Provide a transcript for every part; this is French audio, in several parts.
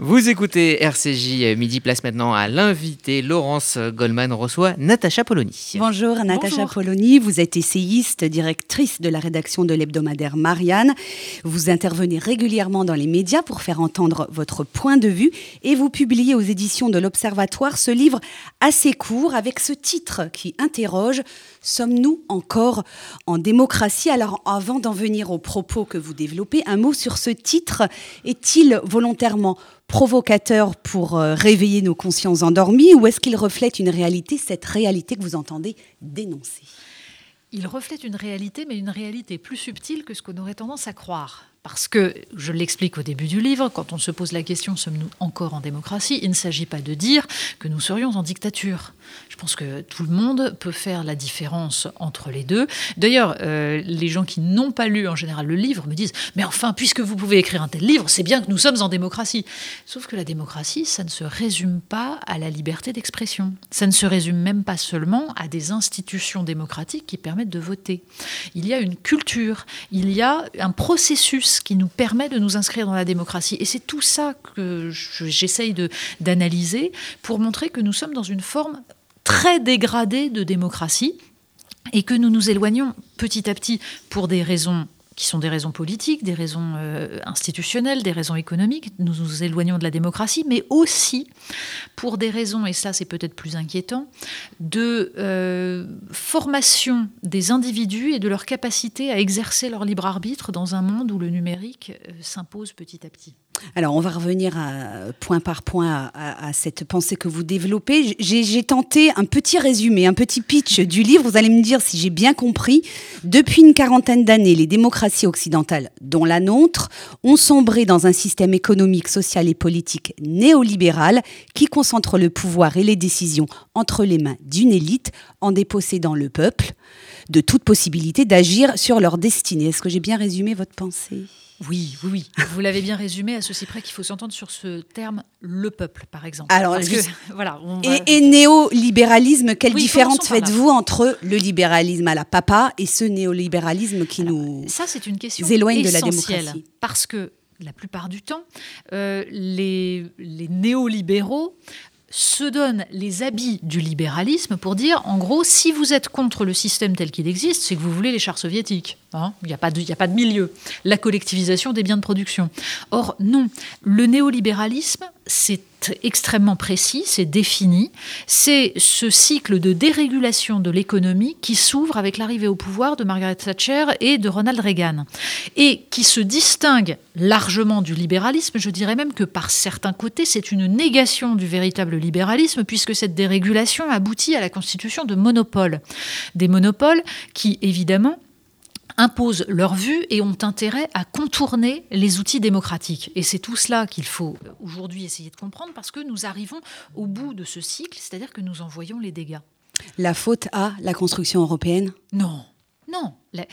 Vous écoutez RCJ Midi Place maintenant à l'invité. Laurence Goldman reçoit Natacha Polony. Bonjour Natacha Polony, vous êtes essayiste, directrice de la rédaction de l'hebdomadaire Marianne. Vous intervenez régulièrement dans les médias pour faire entendre votre point de vue et vous publiez aux éditions de l'Observatoire ce livre assez court avec ce titre qui interroge Sommes-nous encore en démocratie? Alors avant d'en venir aux propos que vous développez, un mot sur ce titre. Est-il volontairement provocateur pour euh, réveiller nos consciences endormies ou est-ce qu'il reflète une réalité, cette réalité que vous entendez dénoncer? Il reflète une réalité, mais une réalité plus subtile que ce qu'on aurait tendance à croire. Parce que, je l'explique au début du livre, quand on se pose la question sommes-nous encore en démocratie, il ne s'agit pas de dire que nous serions en dictature. Je pense que tout le monde peut faire la différence entre les deux. D'ailleurs, euh, les gens qui n'ont pas lu en général le livre me disent Mais enfin, puisque vous pouvez écrire un tel livre, c'est bien que nous sommes en démocratie. Sauf que la démocratie, ça ne se résume pas à la liberté d'expression. Ça ne se résume même pas seulement à des institutions démocratiques qui permettent de voter. Il y a une culture, il y a un processus qui nous permet de nous inscrire dans la démocratie. Et c'est tout ça que j'essaye d'analyser pour montrer que nous sommes dans une forme très dégradée de démocratie et que nous nous éloignons petit à petit pour des raisons qui sont des raisons politiques, des raisons euh, institutionnelles, des raisons économiques. Nous nous éloignons de la démocratie, mais aussi pour des raisons, et ça c'est peut-être plus inquiétant, de euh, formation des individus et de leur capacité à exercer leur libre arbitre dans un monde où le numérique euh, s'impose petit à petit. Alors, on va revenir à, point par point à, cette pensée que vous développez. J'ai tenté un petit résumé, un petit pitch du livre. Vous allez me dire si j'ai bien compris. Depuis une quarantaine d'années, les démocraties occidentales, dont la nôtre, ont sombré dans un système économique, social et politique néolibéral qui concentre le pouvoir et les décisions entre les mains d'une élite en dépossédant le peuple de toute possibilité d'agir sur leur destinée. Est-ce que j'ai bien résumé votre pensée? Oui, oui, oui. Vous l'avez bien résumé à ceci près qu'il faut s'entendre sur ce terme le peuple, par exemple. Alors, voilà. et, néolibéralisme, quelle différence faites-vous entre le libéralisme à la papa et ce néolibéralisme qui nous ça, c'est une question éloigne de la démocratie Parce que la plupart du temps, euh, les, les néolibéraux se donnent les habits du libéralisme pour dire, en gros, si vous êtes contre le système tel qu'il existe, c'est que vous voulez les chars soviétiques. Hein. Il n'y a, pas de, a pas de milieu. La collectivisation des biens de production. Or, non. Le néolibéralisme, c'est extrêmement précis, c'est défini. C'est ce cycle de dérégulation de l'économie qui s'ouvre avec l'arrivée au pouvoir de Margaret Thatcher et de Ronald Reagan. Et qui se distingue largement du libéralisme. Je dirais même que par certains côtés, c'est une négation du véritable libéralisme, puisque cette dérégulation aboutit à la constitution de monopoles. Des monopoles qui, évidemment, imposent leur vue et ont intérêt à contourner les outils démocratiques. Et c'est tout cela qu'il faut aujourd'hui essayer de comprendre parce que nous arrivons au bout de ce cycle, c'est-à-dire que nous en voyons les dégâts. La faute à la construction européenne? Non. Non, la,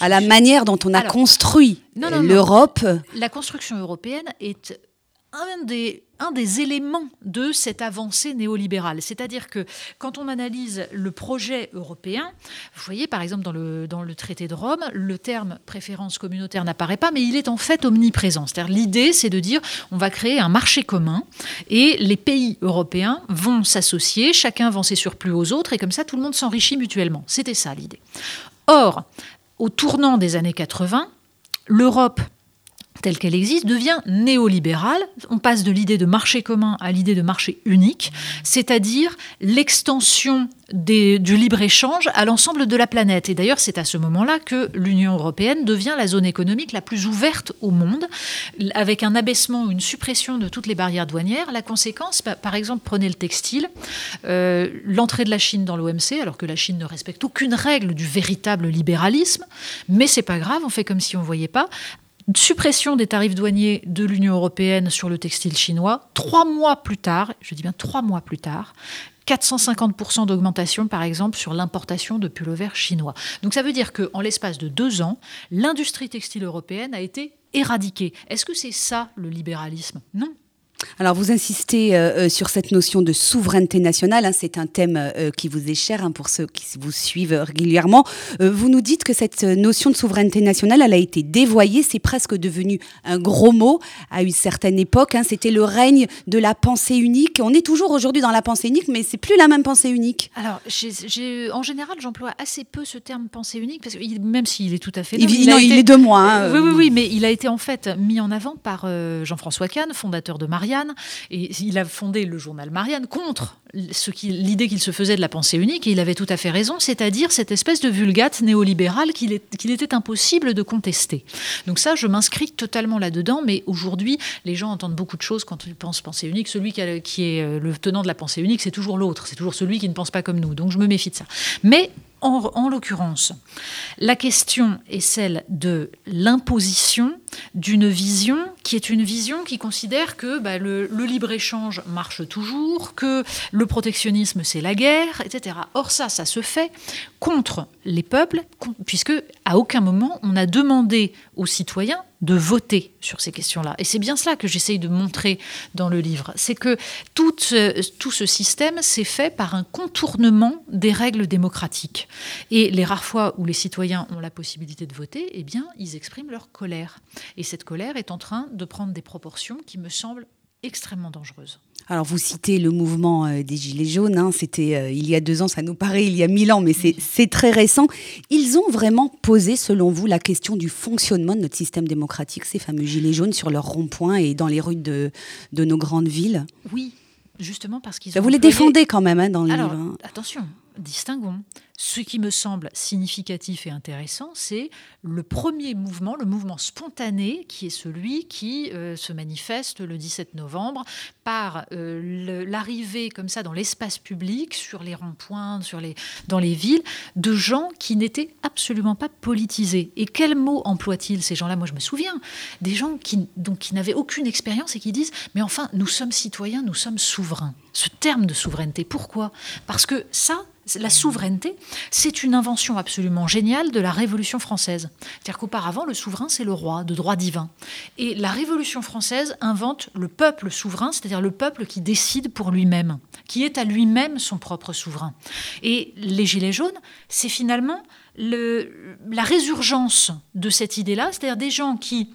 à la manière dont on a construit l'Europe? La construction européenne est un des, éléments de cette avancée néolibérale. C'est-à-dire que quand on analyse le projet européen, vous voyez par exemple dans le, dans le traité de Rome, le terme préférence communautaire n'apparaît pas, mais il est en fait omniprésent. C'est-à-dire l'idée, c'est de dire on va créer un marché commun et les pays européens vont s'associer, chacun vend ses surplus aux autres et comme ça tout le monde s'enrichit mutuellement. C'était ça l'idée. Or, au tournant des années 80, l'Europe telle qu'elle existe devient néolibérale. On passe de l'idée de marché commun à l'idée de marché unique, c'est-à-dire l'extension du libre-échange à l'ensemble de la planète. Et d'ailleurs, c'est à ce moment-là que l'Union européenne devient la zone économique la plus ouverte au monde, avec un abaissement ou une suppression de toutes les barrières douanières. La conséquence, bah, par exemple, prenez le textile, euh, l'entrée de la Chine dans l'OMC, alors que la Chine ne respecte aucune règle du véritable libéralisme, mais c'est pas grave, on fait comme si on ne voyait pas suppression des tarifs douaniers de l'Union européenne sur le textile chinois. Trois mois plus tard, je dis bien trois mois plus tard, 450% d'augmentation, par exemple, sur l'importation de pullovers chinois. Donc ça veut dire qu'en l'espace de deux ans, l'industrie textile européenne a été éradiquée. Est-ce que c'est ça le libéralisme? Non. Alors vous insistez euh, euh, sur cette notion de souveraineté nationale, hein, c'est un thème euh, qui vous est cher hein, pour ceux qui vous suivent régulièrement. vous nous dites que cette notion de souveraineté nationale, elle a été dévoyée, c'est presque devenu un gros mot à une certaine époque. Hein, C'était le règne de la pensée unique. On est toujours aujourd'hui dans la pensée unique, mais c'est plus la même pensée unique. Alors, en général, j'emploie assez peu ce terme pensée unique, parce que même s'il est tout à fait... Il, non, il, est de moi. oui, oui, oui, mais il a été en fait mis en avant par Jean-François Kahn, fondateur de Marianne et il a fondé le journal Marianne contre l'idée qu'il se faisait de la pensée unique, et il avait tout à fait raison, c'est-à-dire cette espèce de vulgate néolibérale qu'il était impossible de contester. Donc ça, je m'inscris totalement là-dedans, mais aujourd'hui, les gens entendent beaucoup de choses quand ils pensent pensée unique. Celui qui, qui est euh, le tenant de la pensée unique, c'est toujours l'autre, c'est toujours celui qui ne pense pas comme nous. Donc je me méfie de ça. Mais en, l'occurrence, la question est celle de l'imposition d'une vision qui est une vision qui considère que bah, le, libre-échange marche toujours, que le protectionnisme c'est la guerre, etc. Or ça, ça se fait contre les peuples, puisque à aucun moment on a demandé aux citoyens de voter sur ces questions-là. Et c'est bien cela que j'essaye de montrer dans le livre. C'est que tout, ce système s'est fait par un contournement des règles démocratiques. Et les rares fois où les citoyens ont la possibilité de voter, eh bien, ils expriment leur colère. Et cette colère est en train de prendre des proportions qui me semblent extrêmement dangereuses. Alors vous citez le mouvement euh, des Gilets jaunes, hein. c'était euh, il y a deux ans, ça nous paraît il y a mille ans, mais c'est très récent. Ils ont vraiment posé, selon vous, la question du fonctionnement de notre système démocratique, ces fameux Gilets jaunes, sur leurs ronds-points et dans les rues de, de nos grandes villes? Oui, justement parce qu'ils ont... Vous les défendez quand même hein, dans le livre. Hein. Attention, distinguons. Ce qui me semble significatif et intéressant, c'est le premier mouvement, le mouvement spontané, qui est celui qui euh, se manifeste le 17 novembre par euh, l'arrivée comme ça dans l'espace public, sur les ronds-points, les, dans les villes, de gens qui n'étaient absolument pas politisés. Et quel mot emploient-ils ces gens-là? Moi, je me souviens des gens qui, donc, qui n'avaient aucune expérience et qui disent Mais enfin, nous sommes citoyens, nous sommes souverains. Ce terme de souveraineté, pourquoi? Parce que ça, la souveraineté, c'est une invention absolument géniale de la Révolution française. C'est-à-dire qu'auparavant, le souverain, c'est le roi, de droit divin. Et la Révolution française invente le peuple souverain, c'est-à-dire le peuple qui décide pour lui-même, qui est à lui-même son propre souverain. Et les Gilets jaunes, c'est finalement la résurgence de cette idée-là, c'est-à-dire des gens qui,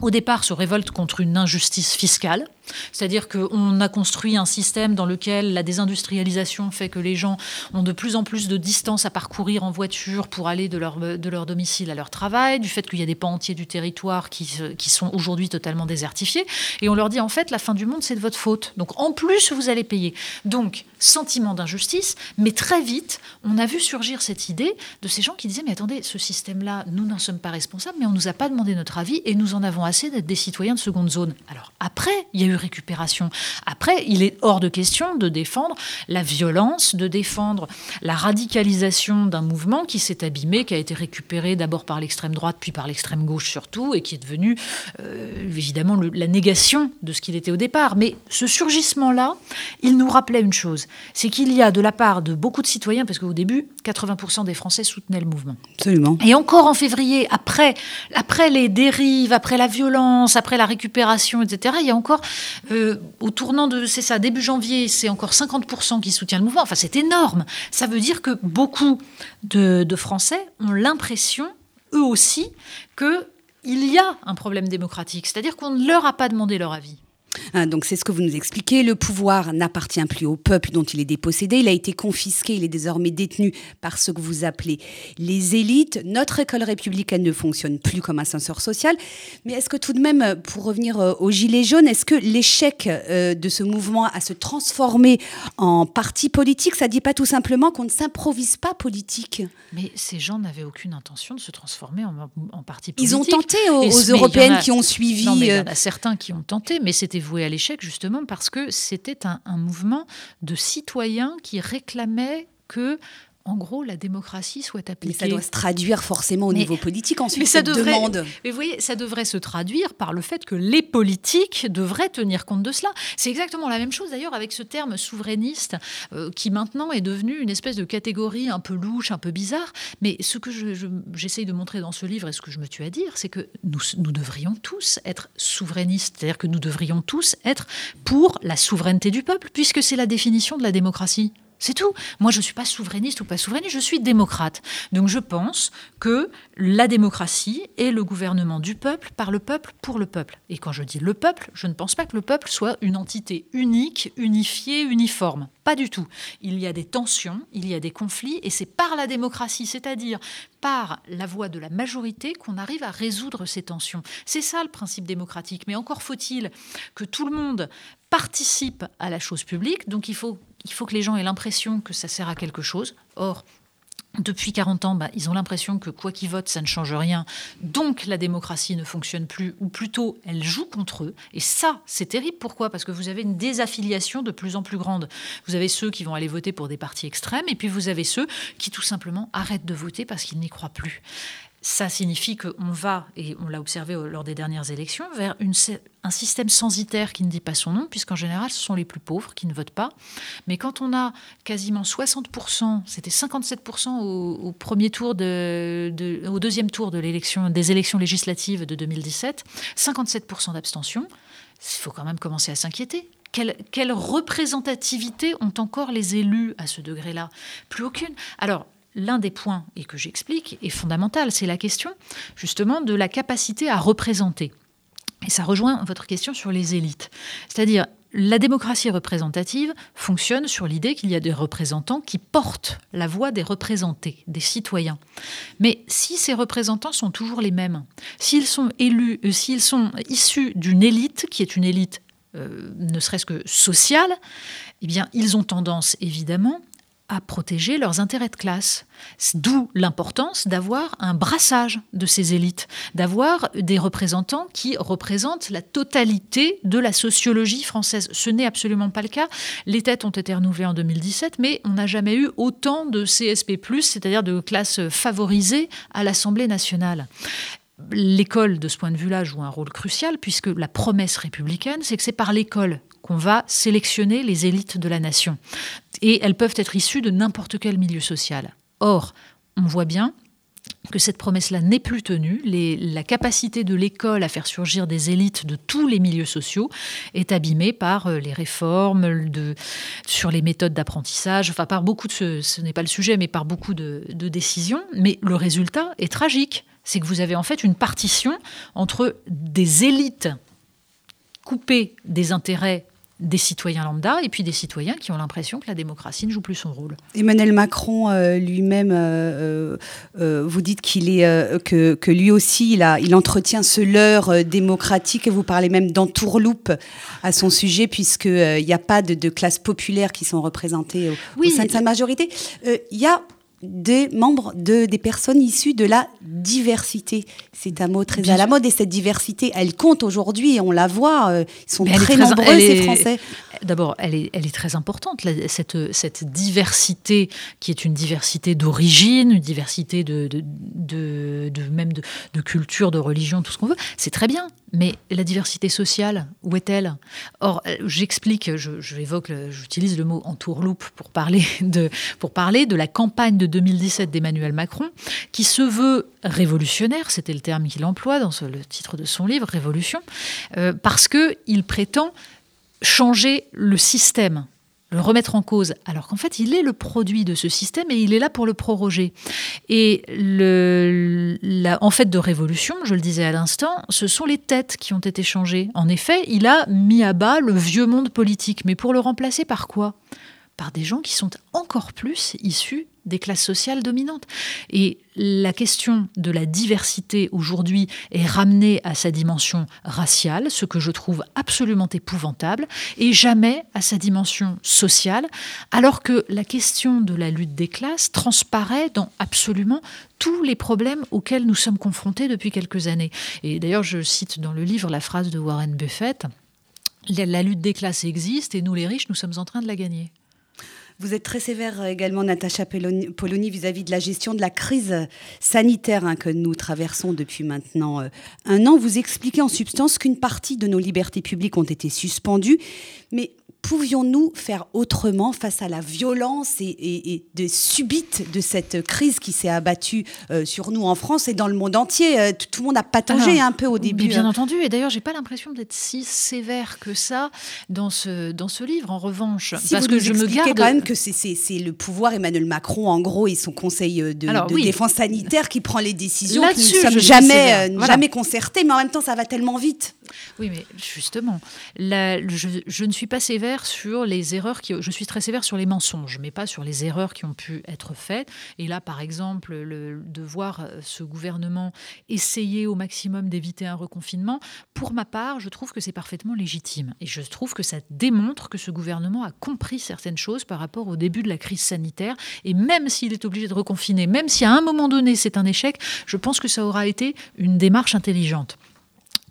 au départ, se révoltent contre une injustice fiscale, c'est-à-dire qu'on a construit un système dans lequel la désindustrialisation fait que les gens ont de plus en plus de distance à parcourir en voiture pour aller de leur, de leur domicile à leur travail, du fait qu'il y a des pans entiers du territoire qui, qui sont aujourd'hui totalement désertifiés. Et on leur dit en fait, la fin du monde, c'est de votre faute. Donc en plus, vous allez payer. Donc, sentiment d'injustice, mais très vite, on a vu surgir cette idée de ces gens qui disaient, mais attendez, ce système-là, nous n'en sommes pas responsables, mais on ne nous a pas demandé notre avis et nous en avons assez d'être des citoyens de seconde zone. Alors après, il y a eu récupération. Après, il est hors de question de défendre la violence, de défendre la radicalisation d'un mouvement qui s'est abîmé, qui a été récupéré d'abord par l'extrême droite, puis par l'extrême gauche surtout, et qui est devenu euh, évidemment la négation de ce qu'il était au départ. Mais ce surgissement-là, il nous rappelait une chose, c'est qu'il y a de la part de beaucoup de citoyens, parce qu'au début, 80% des Français soutenaient le mouvement. Absolument. Et encore en février, après, après les dérives, après la violence, après la récupération, etc., il y a encore euh, au tournant de, c'est ça, début janvier, c'est encore 50% qui soutient le mouvement. Enfin, c'est énorme. Ça veut dire que beaucoup de, de Français ont l'impression, eux aussi, qu'il y a un problème démocratique. C'est-à-dire qu'on ne leur a pas demandé leur avis. Hein, donc c'est ce que vous nous expliquez. Le pouvoir n'appartient plus au peuple dont il est dépossédé. Il a été confisqué. Il est désormais détenu par ce que vous appelez les élites. Notre école républicaine ne fonctionne plus comme ascenseur social. Mais est-ce que tout de même, pour revenir euh, aux Gilets jaunes, est-ce que l'échec euh, de ce mouvement à se transformer en parti politique, ça ne dit pas tout simplement qu'on ne s'improvise pas politique Mais ces gens n'avaient aucune intention de se transformer en, parti politique. Ils ont tenté aux, européennes qui ont suivi. Non, mais il y en a euh, certains qui ont tenté, mais c'était voué à l'échec justement parce que c'était un, mouvement de citoyens qui réclamaient que en gros, la démocratie soit appliquée. Mais ça doit se traduire forcément au niveau politique ensuite. Mais ça devrait, demande. Mais vous voyez, ça devrait se traduire par le fait que les politiques devraient tenir compte de cela. C'est exactement la même chose d'ailleurs avec ce terme souverainiste euh, qui maintenant est devenu une espèce de catégorie un peu louche, un peu bizarre. Mais ce que j'essaye de montrer dans ce livre et ce que je me tue à dire, c'est que nous, nous devrions tous être souverainistes, c'est-à-dire que nous devrions tous être pour la souveraineté du peuple, puisque c'est la définition de la démocratie. C'est tout. Moi, je ne suis pas souverainiste ou pas souverainiste, je suis démocrate. Donc je pense que la démocratie est le gouvernement du peuple, par le peuple, pour le peuple. Et quand je dis le peuple, je ne pense pas que le peuple soit une entité unique, unifiée, uniforme. Pas du tout. Il y a des tensions, il y a des conflits, et c'est par la démocratie, c'est-à-dire par la voix de la majorité, qu'on arrive à résoudre ces tensions. C'est ça le principe démocratique. Mais encore faut-il que tout le monde participe à la chose publique. Donc il faut il faut que les gens aient l'impression que ça sert à quelque chose. Or, depuis 40 ans, bah, ils ont l'impression que quoi qu'ils votent, ça ne change rien. Donc la démocratie ne fonctionne plus, ou plutôt elle joue contre eux. Et ça, c'est terrible. Pourquoi? Parce que vous avez une désaffiliation de plus en plus grande. Vous avez ceux qui vont aller voter pour des partis extrêmes, et puis vous avez ceux qui tout simplement arrêtent de voter parce qu'ils n'y croient plus ça signifie qu'on va, et on l'a observé lors des dernières élections, vers un système censitaire qui ne dit pas son nom, puisqu'en général, ce sont les plus pauvres qui ne votent pas. Mais quand on a quasiment 60%, c'était 57% au, premier tour de, au deuxième tour de l'élection, des élections législatives de 2017, 57% d'abstention, il faut quand même commencer à s'inquiéter. Quelle, quelle, représentativité ont encore les élus à ce degré-là? Plus aucune. Alors, l'un des points, et que j'explique, est fondamental. C'est la question justement de la capacité à représenter. Et ça rejoint votre question sur les élites. C'est-à-dire, la démocratie représentative fonctionne sur l'idée qu'il y a des représentants qui portent la voix des représentés, des citoyens. Mais si ces représentants sont toujours les mêmes, s'ils sont élus, euh, s'ils sont issus d'une élite qui est une élite euh, ne serait-ce que sociale, eh bien, ils ont tendance, évidemment, à protéger leurs intérêts de classe. D'où l'importance d'avoir un brassage de ces élites, d'avoir des représentants qui représentent la totalité de la sociologie française. Ce n'est absolument pas le cas. Les têtes ont été renouvelées en 2017, mais on n'a jamais eu autant de CSP, c'est-à-dire de classes favorisées à l'Assemblée nationale l'école, de ce point de vue-là, joue un rôle crucial, puisque la promesse républicaine, c'est que c'est par l'école qu'on va sélectionner les élites de la nation. Et elles peuvent être issues de n'importe quel milieu social. Or, on voit bien que cette promesse-là n'est plus tenue. la capacité de l'école à faire surgir des élites de tous les milieux sociaux est abîmée par euh, les réformes de, sur les méthodes d'apprentissage, enfin par beaucoup de ce, ce n'est pas le sujet, mais par beaucoup de, de décisions. Mais le résultat est tragique. C'est que vous avez en fait une partition entre des élites coupées des intérêts des citoyens lambda et puis des citoyens qui ont l'impression que la démocratie ne joue plus son rôle. Emmanuel Macron euh, lui-même, euh, euh, vous dites qu'il est que, que, lui aussi il, a, il entretient ce leurre démocratique et vous parlez même d'entourloupe à son sujet puisqu'il n'y a pas de, de classes populaires qui sont représentées au, au sein de sa majorité. Il y a des membres de, des personnes issues de la diversité. C'est un mot très à la mode et cette diversité, elle compte aujourd'hui, on la voit, euh, ils sont très, nombreux ces Français. D'abord, elle est, elle est très importante, cette, cette diversité qui est une diversité d'origine, une diversité de, de, de, même de, de, culture, de religion, tout ce qu'on veut. C'est très bien. Mais la diversité sociale, où est-elle? Or, euh, j'explique, je, je j'utilise le mot entourloupe pour parler de, pour parler de la campagne de 2017 d'Emmanuel Macron, qui se veut révolutionnaire, c'était le terme qu'il emploie dans le titre de son livre, Révolution, euh, parce qu'il prétend changer le système, le remettre en cause, alors qu'en fait, il est le produit de ce système et il est là pour le proroger. Et en fait de révolution, je le disais à l'instant, ce sont les têtes qui ont été changées. En effet, il a mis à bas le vieux monde politique, mais pour le remplacer par quoi? Par des gens qui sont encore plus issus des classes sociales dominantes. Et la question de la diversité aujourd'hui est ramenée à sa dimension raciale, ce que je trouve absolument épouvantable, et jamais à sa dimension sociale, alors que la question de la lutte des classes transparaît dans absolument tous les problèmes auxquels nous sommes confrontés depuis quelques années. Et d'ailleurs, je cite dans le livre la phrase de Warren Buffett, la lutte des classes existe et nous les riches, nous sommes en train de la gagner. Vous êtes très sévère également, Natacha Polony, vis-à-vis de la gestion de la crise sanitaire hein, que nous traversons depuis maintenant euh, un an. Vous expliquez en substance qu'une partie de nos libertés publiques ont été suspendues, mais pouvions-nous faire autrement face à la violence et, de subite de cette crise qui s'est abattue euh, sur nous en France et dans le monde entier euh, Tout le monde a patangé un peu au début. Bien hein. entendu, et d'ailleurs, j'ai pas l'impression d'être si sévère que ça dans ce, dans ce livre. En revanche, parce que je me garde quand même que c'est le pouvoir Emmanuel Macron, en gros, et son conseil euh, de, défense sanitaire qui prend les décisions qui ne sommes jamais, jamais concertées, mais en même temps, ça va tellement vite. Oui, mais justement, je, ne suis pas sévère sur les erreurs qui. Je suis très sévère sur les mensonges, mais pas sur les erreurs qui ont pu être faites. Et là, par exemple, le, de voir ce gouvernement essayer au maximum d'éviter un reconfinement, pour ma part, je trouve que c'est parfaitement légitime. Et je trouve que ça démontre que ce gouvernement a compris certaines choses par rapport au début de la crise sanitaire. Et même s'il est obligé de reconfiner, même si à un moment donné c'est un échec, je pense que ça aura été une démarche intelligente.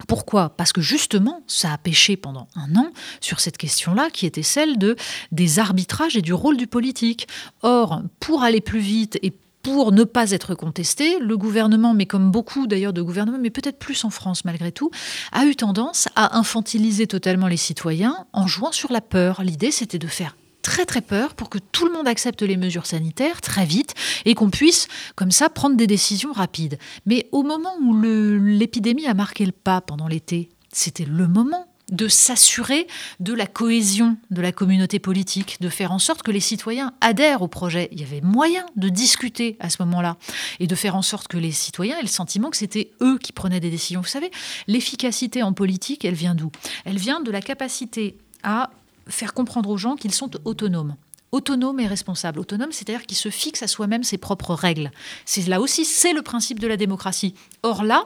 Pourquoi? Parce que justement, ça a pêché pendant un an sur cette question-là, qui était celle de, des arbitrages et du rôle du politique. Or, pour aller plus vite et pour ne pas être contesté, le gouvernement, mais comme beaucoup d'ailleurs de gouvernements, mais peut-être plus en France malgré tout, a eu tendance à infantiliser totalement les citoyens en jouant sur la peur. L'idée, c'était de faire très très peur pour que tout le monde accepte les mesures sanitaires très vite et qu'on puisse comme ça prendre des décisions rapides. Mais au moment où l'épidémie a marqué le pas pendant l'été, c'était le moment de s'assurer de la cohésion de la communauté politique, de faire en sorte que les citoyens adhèrent au projet. Il y avait moyen de discuter à ce moment-là et de faire en sorte que les citoyens aient le sentiment que c'était eux qui prenaient des décisions. Vous savez, l'efficacité en politique, elle vient d'où? Elle vient de la capacité à faire comprendre aux gens qu'ils sont autonomes autonome et responsable. Autonome, c'est-à-dire qu'ils se fixe à soi-même ses propres règles. C'est là aussi, c'est le principe de la démocratie. Or là,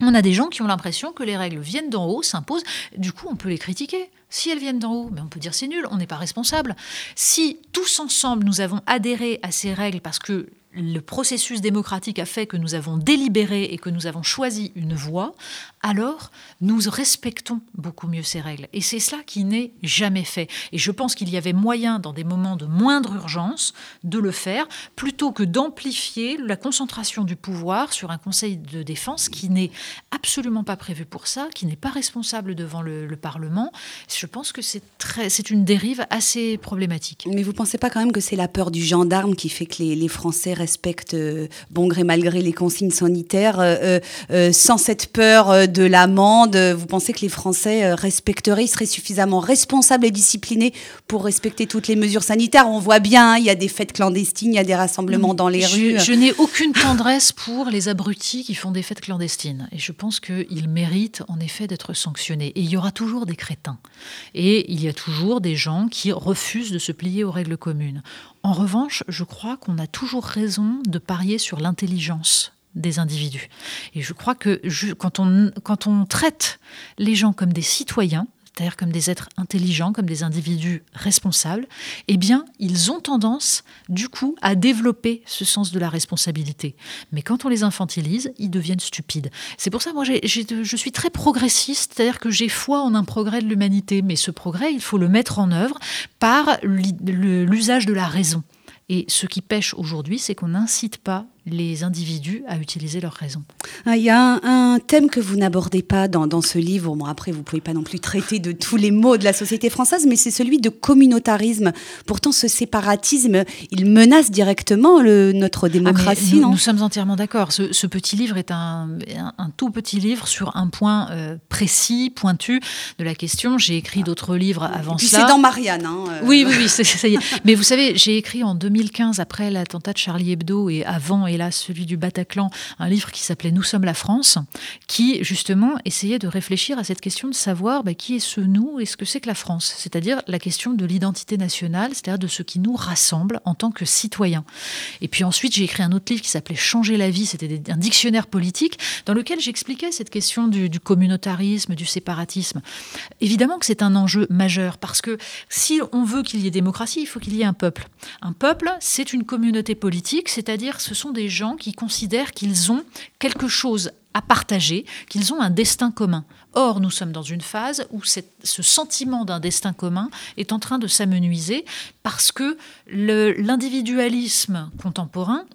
on a des gens qui ont l'impression que les règles viennent d'en haut, s'imposent. Du coup, on peut les critiquer. Si elles viennent d'en haut, mais on peut dire c'est nul, on n'est pas responsable. Si tous ensemble nous avons adhéré à ces règles parce que le processus démocratique a fait que nous avons délibéré et que nous avons choisi une voie, alors nous respectons beaucoup mieux ces règles. Et c'est cela qui n'est jamais fait. Et je pense qu'il y avait moyen, dans des moments de moindre urgence, de le faire, plutôt que d'amplifier la concentration du pouvoir sur un Conseil de défense qui n'est absolument pas prévu pour ça, qui n'est pas responsable devant le, Parlement. Je pense que c'est une dérive assez problématique. Mais vous ne pensez pas quand même que c'est la peur du gendarme qui fait que les, Français respectent euh, bon gré mal gré les consignes sanitaires euh, euh, sans cette peur de l'amende Vous pensez que les Français respecteraient, seraient suffisamment responsables et disciplinés pour respecter toutes les mesures sanitaires? On voit bien, hein, il y a des fêtes clandestines, il y a des rassemblements dans les rues. Je n'ai aucune tendresse pour les abrutis qui font des fêtes clandestines. Et je pense qu'ils méritent en effet d'être sanctionnés. Et il y aura toujours des crétins. Et il y a toujours des gens qui refusent de se plier aux règles communes. En revanche, je crois qu'on a toujours raison de parier sur l'intelligence des individus. Et je crois que quand, on, quand on traite les gens comme des citoyens, c'est-à-dire comme des êtres intelligents, comme des individus responsables, eh bien, ils ont tendance, du coup, à développer ce sens de la responsabilité. Mais quand on les infantilise, ils deviennent stupides. C'est pour ça, moi, je suis très progressiste, c'est-à-dire que j'ai foi en un progrès de l'humanité, mais ce progrès, il faut le mettre en œuvre par l'usage de la raison. Et ce qui pêche aujourd'hui, c'est qu'on n'incite pas les individus à utiliser leur raison. Ah, il y a un, thème que vous n'abordez pas dans, dans, ce livre. Bon, après, vous ne pouvez pas non plus traiter de tous les maux de la société française, mais c'est celui de communautarisme. Pourtant, ce séparatisme, il menace directement le, notre ah, démocratie. nous, nous, sommes entièrement d'accord. Ce, petit livre est un, un, tout petit livre sur un point euh, précis, pointu de la question. J'ai écrit d'autres livres avant puis cela. C'est dans Marianne. Hein, euh. Oui, oui, oui, ça y est. mais vous savez, j'ai écrit en 2015, après l'attentat de Charlie Hebdo et avant là celui du Bataclan, un livre qui s'appelait Nous sommes la France, qui justement essayait de réfléchir à cette question de savoir bah, qui est ce nous et ce que c'est que la France, c'est-à-dire la question de l'identité nationale, c'est-à-dire de ce qui nous rassemble en tant que citoyens. Et puis ensuite, j'ai écrit un autre livre qui s'appelait Changer la vie, c'était un dictionnaire politique dans lequel j'expliquais cette question du communautarisme, du séparatisme. Évidemment que c'est un enjeu majeur parce que si on veut qu'il y ait démocratie, il faut qu'il y ait un peuple. Un peuple, c'est une communauté politique, c'est-à-dire ce sont des gens qui considèrent qu'ils ont quelque chose à partager, qu'ils ont un destin commun. Or, nous sommes dans une phase où ce sentiment d'un destin commun est en train de s'amenuiser parce que l'individualisme contemporain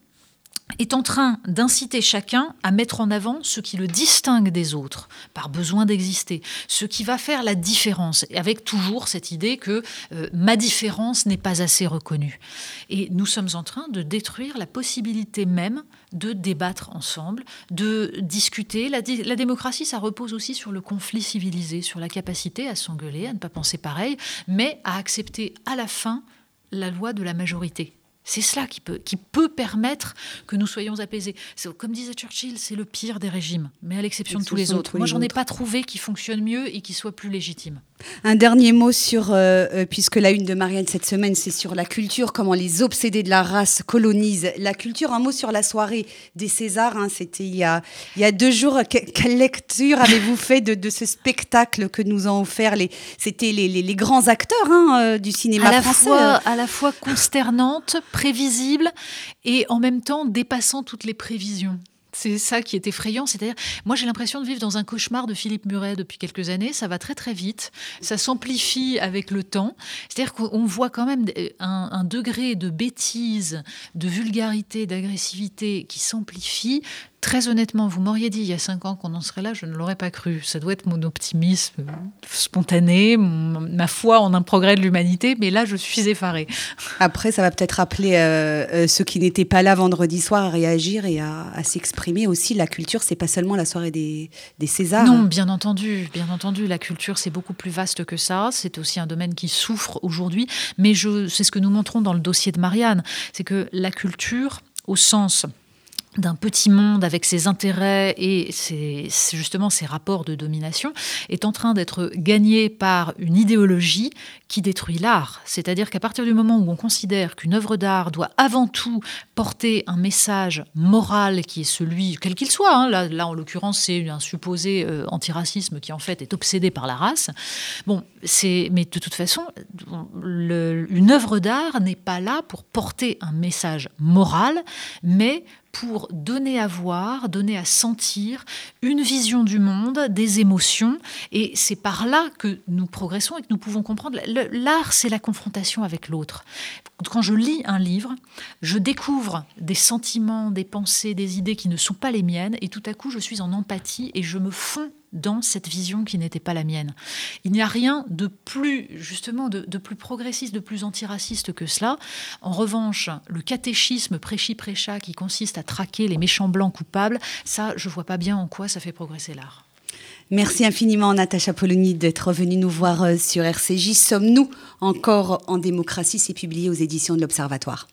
est en train d'inciter chacun à mettre en avant ce qui le distingue des autres, par besoin d'exister, ce qui va faire la différence, avec toujours cette idée que euh, ma différence n'est pas assez reconnue. Et nous sommes en train de détruire la possibilité même de débattre ensemble, de discuter. La, la démocratie, ça repose aussi sur le conflit civilisé, sur la capacité à s'engueuler, à ne pas penser pareil, mais à accepter à la fin la loi de la majorité. C'est cela qui peut, qui peut permettre que nous soyons apaisés. Comme disait Churchill, c'est le pire des régimes, mais à l'exception de tous les autres. Moi, j'en ai pas trouvé qui fonctionne mieux et qui soit plus légitime. Un dernier mot sur, euh, euh, puisque la une de Marianne cette semaine, c'est sur la culture, comment les obsédés de la race colonisent la culture. Un mot sur la soirée des Césars, hein, c'était il y, a, il y a deux jours. quelle lecture avez-vous fait de, ce spectacle que nous ont offert les, C'était les, les, grands acteurs hein, euh, du cinéma à la français. Fois, à la fois consternante, prévisible et en même temps dépassant toutes les prévisions. C'est ça qui est effrayant. C'est-à-dire, moi, j'ai l'impression de vivre dans un cauchemar de Philippe Muret depuis quelques années. Ça va très, très vite. Ça s'amplifie avec le temps. C'est-à-dire qu'on voit quand même un, un, degré de bêtise, de vulgarité, d'agressivité qui s'amplifie Très honnêtement, vous m'auriez dit il y a cinq ans qu'on en serait là, je ne l'aurais pas cru. Ça doit être mon optimisme spontané, ma foi en un progrès de l'humanité, mais là, je suis effarée. Après, ça va peut-être rappeler euh, euh, ceux qui n'étaient pas là vendredi soir à réagir et à, s'exprimer aussi. La culture, c'est pas seulement la soirée des, des Césars. Non, bien entendu, bien entendu. La culture, c'est beaucoup plus vaste que ça. C'est aussi un domaine qui souffre aujourd'hui. Mais c'est ce que nous montrons dans le dossier de Marianne. C'est que la culture, au sens d'un petit monde avec ses intérêts et ses, justement ses rapports de domination est en train d'être gagné par une idéologie qui détruit l'art. C'est-à-dire qu'à partir du moment où on considère qu'une œuvre d'art doit avant tout porter un message moral qui est celui, quel qu'il soit, hein, là, en l'occurrence c'est un supposé euh, antiracisme qui en fait est obsédé par la race, bon, mais de toute façon, une œuvre d'art n'est pas là pour porter un message moral, mais pour donner à voir, donner à sentir une vision du monde, des émotions. Et c'est par là que nous progressons et que nous pouvons comprendre. L'art, c'est la confrontation avec l'autre. Quand je lis un livre, je découvre des sentiments, des pensées, des idées qui ne sont pas les miennes, et tout à coup, je suis en empathie et je me fonds dans cette vision qui n'était pas la mienne. Il n'y a rien de plus, justement, de, plus progressiste, de plus antiraciste que cela. En revanche, le catéchisme prêchi-prêcha qui consiste à traquer les méchants blancs coupables, ça, je vois pas bien en quoi ça fait progresser l'art. Merci infiniment, Natacha Polony, d'être venue nous voir euh, sur RCJ. Sommes-nous encore en démocratie? C'est publié aux éditions de l'Observatoire.